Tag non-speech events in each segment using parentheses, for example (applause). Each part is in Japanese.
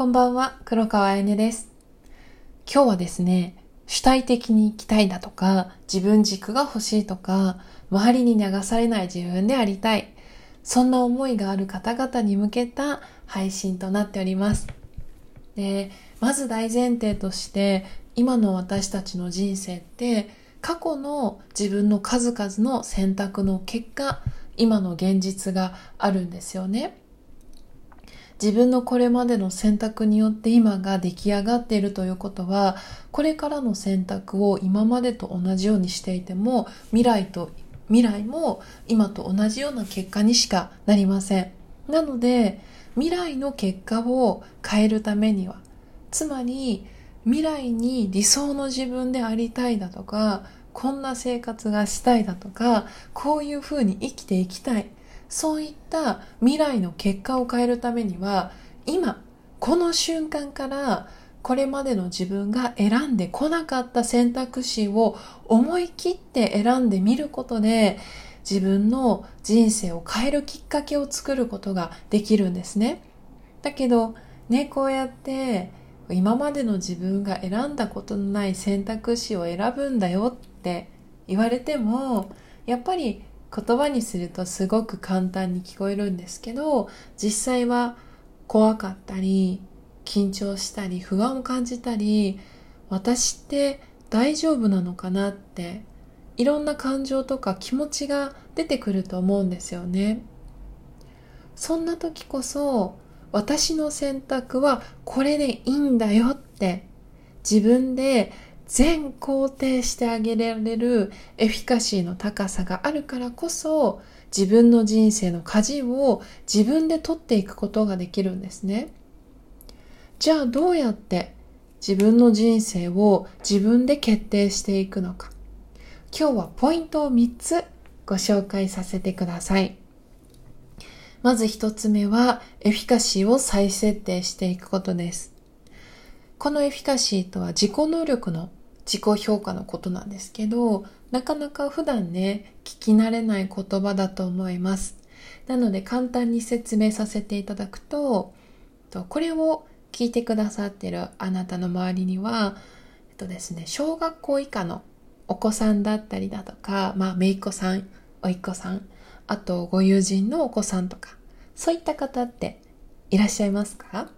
こんばんは、黒川彩音です。今日はですね、主体的に生きたいだとか、自分軸が欲しいとか、周りに流されない自分でありたい。そんな思いがある方々に向けた配信となっております。で、まず大前提として、今の私たちの人生って、過去の自分の数々の選択の結果、今の現実があるんですよね。自分のこれまでの選択によって今が出来上がっているということはこれからの選択を今までと同じようにしていても未来と未来も今と同じような結果にしかなりません。なので未来の結果を変えるためにはつまり未来に理想の自分でありたいだとかこんな生活がしたいだとかこういうふうに生きていきたい。そういった未来の結果を変えるためには今この瞬間からこれまでの自分が選んでこなかった選択肢を思い切って選んでみることで自分の人生を変えるきっかけを作ることができるんですね。だけどねこうやって今までの自分が選んだことのない選択肢を選ぶんだよって言われてもやっぱり言葉にするとすごく簡単に聞こえるんですけど実際は怖かったり緊張したり不安を感じたり私って大丈夫なのかなっていろんな感情とか気持ちが出てくると思うんですよね。そんな時こそ私の選択はこれでいいんだよって自分で全肯定してあげられるエフィカシーの高さがあるからこそ自分の人生の舵を自分で取っていくことができるんですね。じゃあどうやって自分の人生を自分で決定していくのか。今日はポイントを3つご紹介させてください。まず1つ目はエフィカシーを再設定していくことです。このエフィカシーとは自己能力の自己評価のことなんですけど、なかなか普段ね、聞き慣れない言葉だと思います。なので簡単に説明させていただくと、これを聞いてくださってるあなたの周りには、えっとですね、小学校以下のお子さんだったりだとか、まあ、めいっ子さん、おいっ子さん、あとご友人のお子さんとか、そういった方っていらっしゃいますか？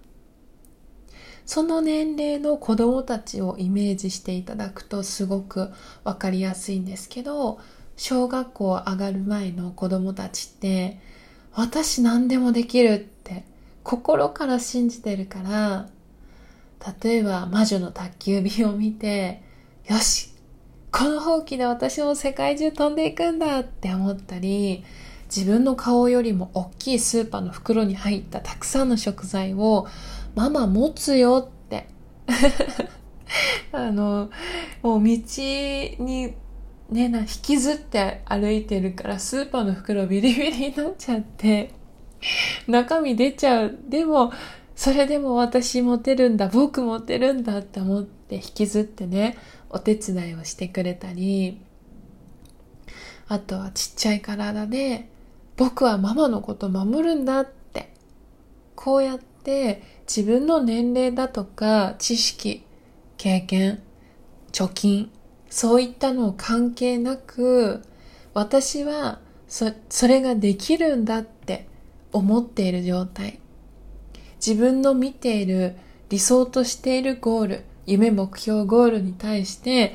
その年齢の子供たちをイメージしていただくとすごくわかりやすいんですけど、小学校上がる前の子供たちって、私何でもできるって心から信じてるから、例えば魔女の宅急便を見て、よしこのほうきで私も世界中飛んでいくんだって思ったり、自分の顔よりも大きいスーパーの袋に入ったたくさんの食材をママ持つよって。(laughs) あの、もう道にね、な、引きずって歩いてるからスーパーの袋ビリビリになっちゃって、中身出ちゃう。でも、それでも私持てるんだ、僕持てるんだって思って引きずってね、お手伝いをしてくれたり、あとはちっちゃい体で、僕はママのこと守るんだって、こうやって自分の年齢だとか知識、経験、貯金、そういったのを関係なく、私はそそれができるんだって思っている状態。自分の見ている理想としているゴール、夢目標ゴールに対して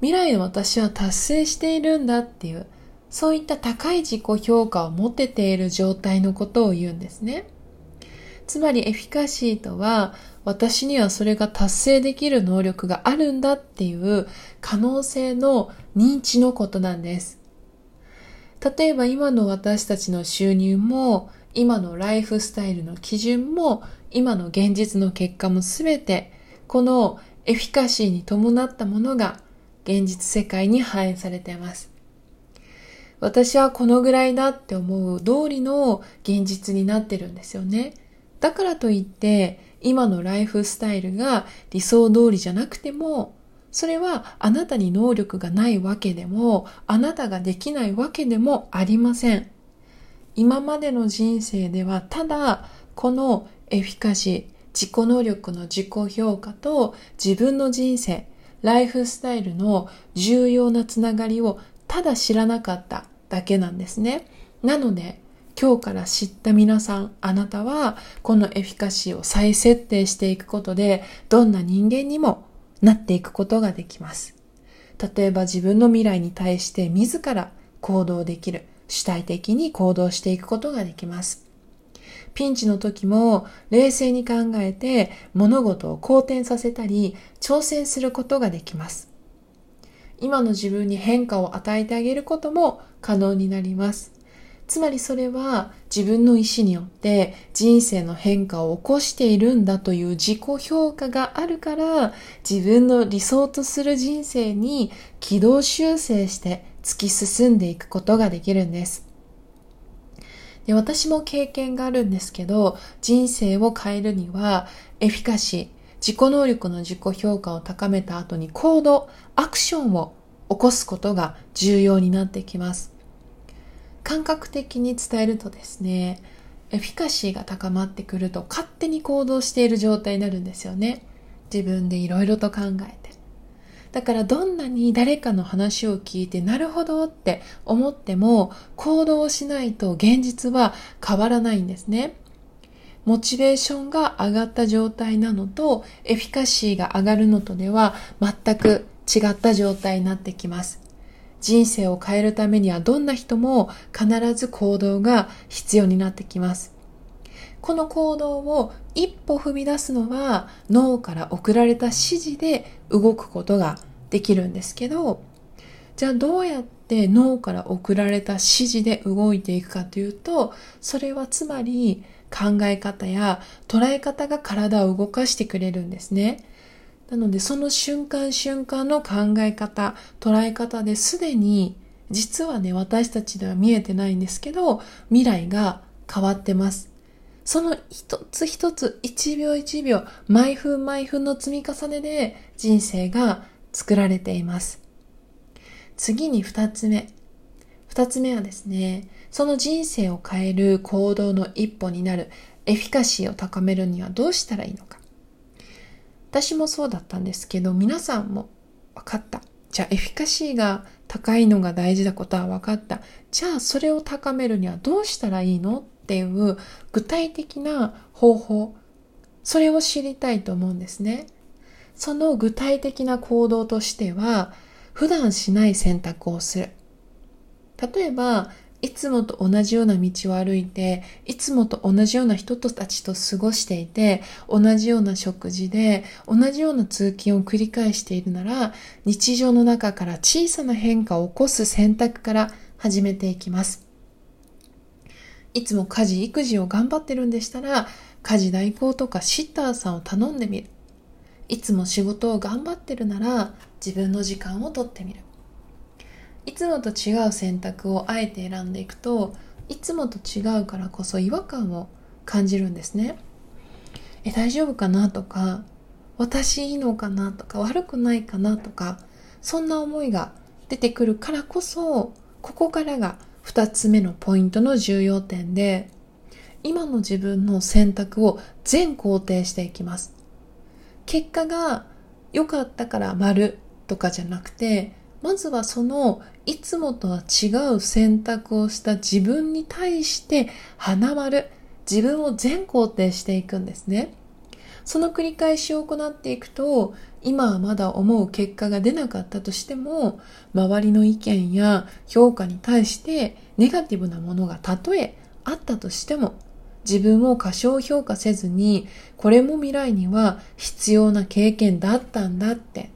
未来の私は達成しているんだっていうそういった高い自己評価を持てている状態のことを言うんですね。つまりエフィカシーとは私にはそれが達成できる能力があるんだっていう可能性の認知のことなんです。例えば今の私たちの収入も今のライフスタイルの基準も今の現実の結果もすべてこのエフィカシーに伴ったものが現実世界に反映されています。私はこのぐらいだって思う通りの現実になってるんですよね。だからといって今のライフスタイルが理想通りじゃなくてもそれはあなたに能力がないわけでもあなたができないわけでもありません。今までの人生ではただこのエフィカシー自己能力の自己評価と自分の人生、ライフスタイルの重要なつながりをただ知らなかっただけなんですね。なので、今日から知った皆さん、あなたはこのエフィカシーを再設定していくことで、どんな人間にもなっていくことができます。例えば自分の未来に対して自ら行動できる。主体的に行動していくことができます。ピンチの時も冷静に考えて物事を好転させたり挑戦することができます。今の自分に変化を与えてあげることも可能になります。つまりそれは自分の意思によって人生の変化を起こしているんだという自己評価があるから自分の理想とする人生に軌道修正して突き進んでいくことができるんです。で私も経験があるんですけど人生を変えるにはエフィカシー自己能力の自己評価を高めた後に行動アクションを起こすことが重要になってきます感覚的に伝えるとですね、エフィカシーが高まってくると勝手に行動している状態になるんですよね。自分でいろいろと考えて。だからどんなに誰かの話を聞いてなるほどって思っても行動しないと現実は変わらないんですね。モチベーションが上がった状態なのとエフィカシーが上がるのとでは全く違った状態になってきます。人生を変えるためにはどんな人も必ず行動が必要になってきます。この行動を一歩踏み出すのは脳から送られた指示で動くことができるんですけど、じゃあどうやって脳から送られた指示で動いていくかというと、それはつまり考え方や捉え方が体を動かしてくれるんですね。なのでその瞬間瞬間の考え方、捉え方ですでに実はね、私たちでは見えてないんですけど、未来が変わってます。その一つ一つ、一秒一秒、毎分毎分の積み重ねで人生が作られています。次に二つ目。二つ目はですね、その人生を変える行動の一歩になるエフィカシーを高めるにはどうしたらいいのか。私もそうだったんですけど、皆さんも分かった。じゃあ、エフィカシーが高いのが大事なことは分かった。じゃあ、それを高めるにはどうしたらいいのっていう具体的な方法、それを知りたいと思うんですね。その具体的な行動としては、普段しない選択をする。例えば、いつもと同じような道を歩いて、いつもと同じような人たちと過ごしていて、同じような食事で、同じような通勤を繰り返しているなら、日常の中から小さな変化を起こす選択から始めていきます。いつも家事、育児を頑張ってるんでしたら、家事代行とかシッターさんを頼んでみる。いつも仕事を頑張ってるなら、自分の時間をとってみる。いつもと違う選択をあえて選んでいくといつもと違うからこそ違和感を感じるんですね。え大丈夫かなとか私いいのかなとか悪くないかなとかそんな思いが出てくるからこそここからが2つ目のポイントの重要点で今の自分の選択を全肯定していきます。結果が良かったから丸とかじゃなくてまずはそのいつもとは違う選択をした自分に対して花丸、自分を全肯定していくんですね。その繰り返しを行っていくと、今はまだ思う結果が出なかったとしても、周りの意見や評価に対してネガティブなものがたとえあったとしても、自分を過小評価せずに、これも未来には必要な経験だったんだって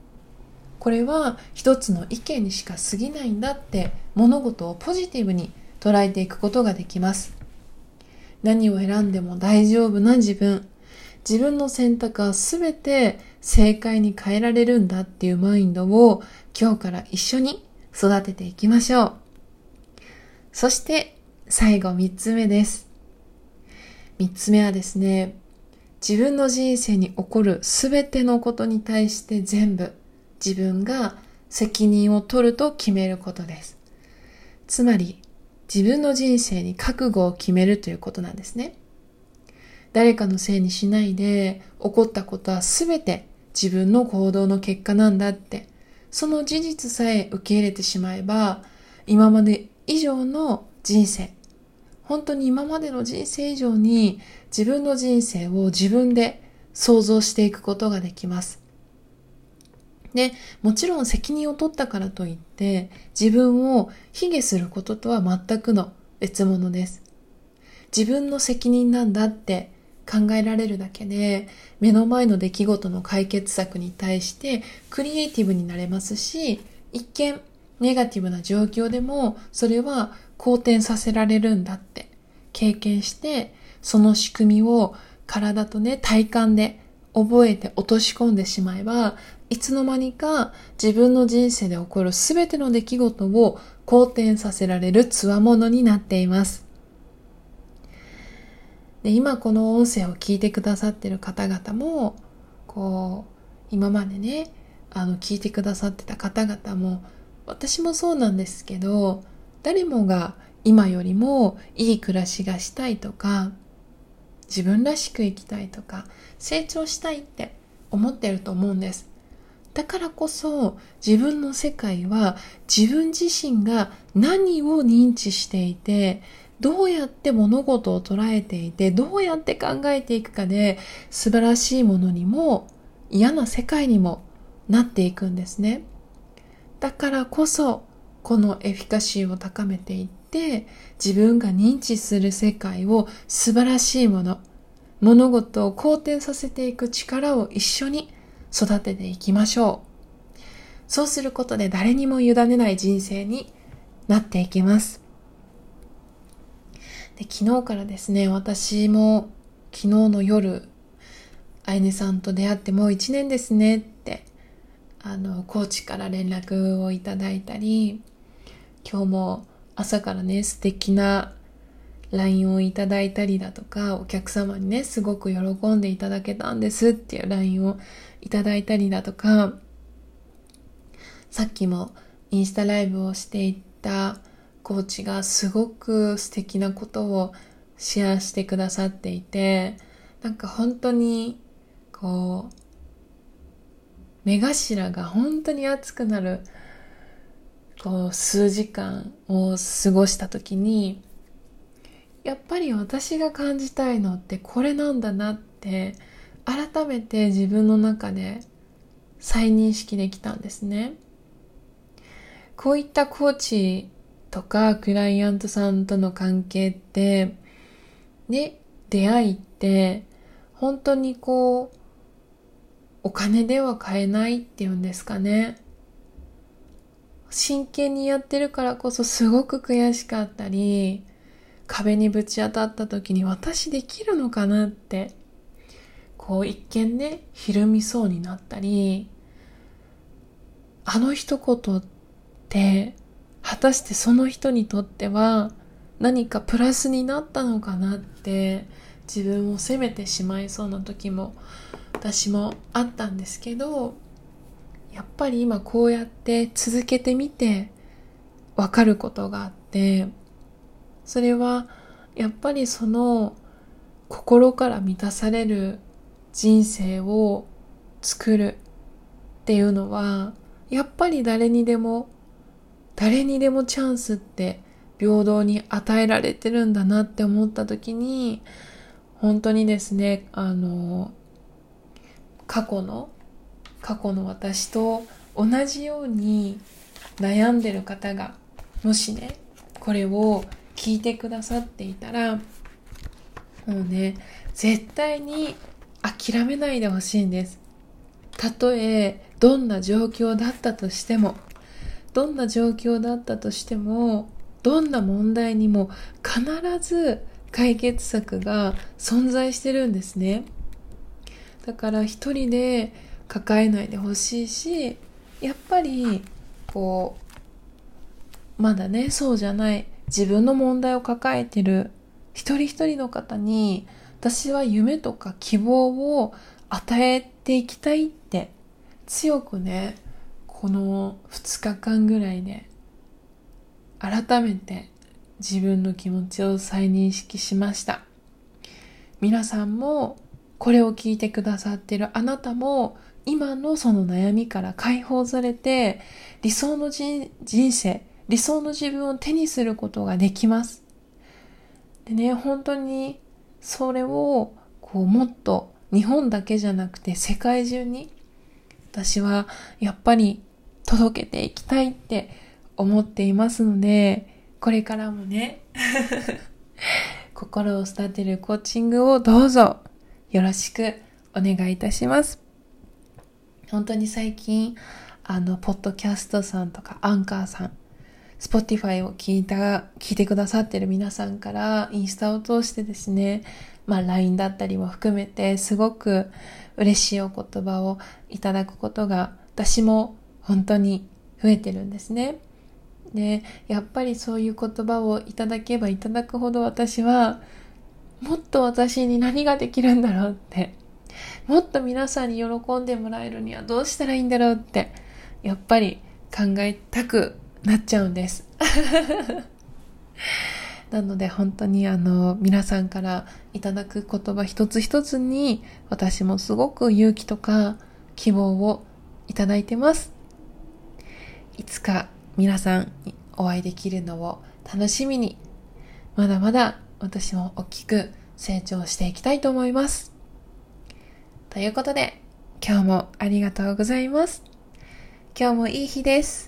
これは一つの意見にしか過ぎないんだって物事をポジティブに捉えていくことができます。何を選んでも大丈夫な自分。自分の選択は全て正解に変えられるんだっていうマインドを今日から一緒に育てていきましょう。そして最後三つ目です。三つ目はですね、自分の人生に起こる全てのことに対して全部自分が責任を取ると決めることです。つまり、自分の人生に覚悟を決めるということなんですね。誰かのせいにしないで起こったことは全て自分の行動の結果なんだってその事実さえ受け入れてしまえば今まで以上の人生本当に今までの人生以上に自分の人生を自分で想像していくことができます。で、もちろん責任を取ったからといって自分を卑下することとは全くの別物です。自分の責任なんだって考えられるだけで目の前の出来事の解決策に対してクリエイティブになれますし一見ネガティブな状況でもそれは好転させられるんだって経験してその仕組みを体とね体感で覚えて落とし込んでしまえばいつの間にか自分の人生で起こる全ての出来事を好転させられる強者になっています。で今この音声を聞いてくださってる方々もこう今までねあの聞いてくださってた方々も私もそうなんですけど誰もが今よりもいい暮らしがしたいとか自分らしく生きたいとか成長したいって思ってると思うんです。だからこそ自分の世界は自分自身が何を認知していてどうやって物事を捉えていて、どうやって考えていくかで素晴らしいものにも嫌な世界にもなっていくんですね。だからこそ、このエフィカシーを高めていって、自分が認知する世界を素晴らしいもの、物事を好転させていく力を一緒に育てていきましょう。そうすることで誰にも委ねない人生になっていきます。で昨日からですね私も昨日の夜あいねさんと出会ってもう1年ですねってあのコーチから連絡をいただいたり今日も朝からね素敵な LINE をいただいたりだとかお客様にねすごく喜んでいただけたんですっていう LINE をいただいたりだとかさっきもインスタライブをしていたコーチがすごく素敵なことをシェアしてくださっていてなんか本当にこう目頭が本当に熱くなるこう数時間を過ごした時にやっぱり私が感じたいのってこれなんだなって改めて自分の中で再認識できたんですね。こういったコーチとかクライアントさんとの関係ってね出会いって本当にこうお金では買えないっていうんですかね真剣にやってるからこそすごく悔しかったり壁にぶち当たった時に私できるのかなってこう一見ねひるみそうになったりあの一言って果たしてその人にとっては何かプラスになったのかなって自分を責めてしまいそうな時も私もあったんですけどやっぱり今こうやって続けてみてわかることがあってそれはやっぱりその心から満たされる人生を作るっていうのはやっぱり誰にでも誰にでもチャンスって平等に与えられてるんだなって思った時に本当にですねあの過去の過去の私と同じように悩んでる方がもしねこれを聞いてくださっていたらもうね絶対に諦めないでほしいんです。たとえどんな状況だったとしてもどんな状況だったとしてもどんな問題にも必ず解決策が存在してるんですね。だから一人で抱えないでほしいしやっぱりこうまだねそうじゃない自分の問題を抱えてる一人一人の方に私は夢とか希望を与えていきたいって強くねこの2日間ぐらいで改めて自分の気持ちを再認識しました。皆さんもこれを聞いてくださってるあなたも今のその悩みから解放されて理想の人生理想の自分を手にすることができますでね本当にそれをこうもっと日本だけじゃなくて世界中に私はやっぱり届けていきたいって思っていますのでこれからもね (laughs) 心を育てるコーチングをどうぞよろしくお願いいたします。本当に最近、あの、ポッドキャストさんとかアンカーさん、 Spotify を聞いた、聞いてくださってる皆さんからインスタを通してですね、まあ LINE だったりも含めてすごく嬉しいお言葉をいただくことが私も本当に増えてるんですね。で、やっぱりそういう言葉をいただけばいただくほど私はもっと私に何ができるんだろうって、もっと皆さんに喜んでもらえるにはどうしたらいいんだろうって、やっぱり考えたくなっちゃうんです。(laughs) なので本当にあの皆さんからいただく言葉一つ一つに私もすごく勇気とか希望をいただいてます。いつか皆さんにお会いできるのを楽しみにまだまだ私も大きく成長していきたいと思います。ということで、今日もありがとうございます。今日もいい日です。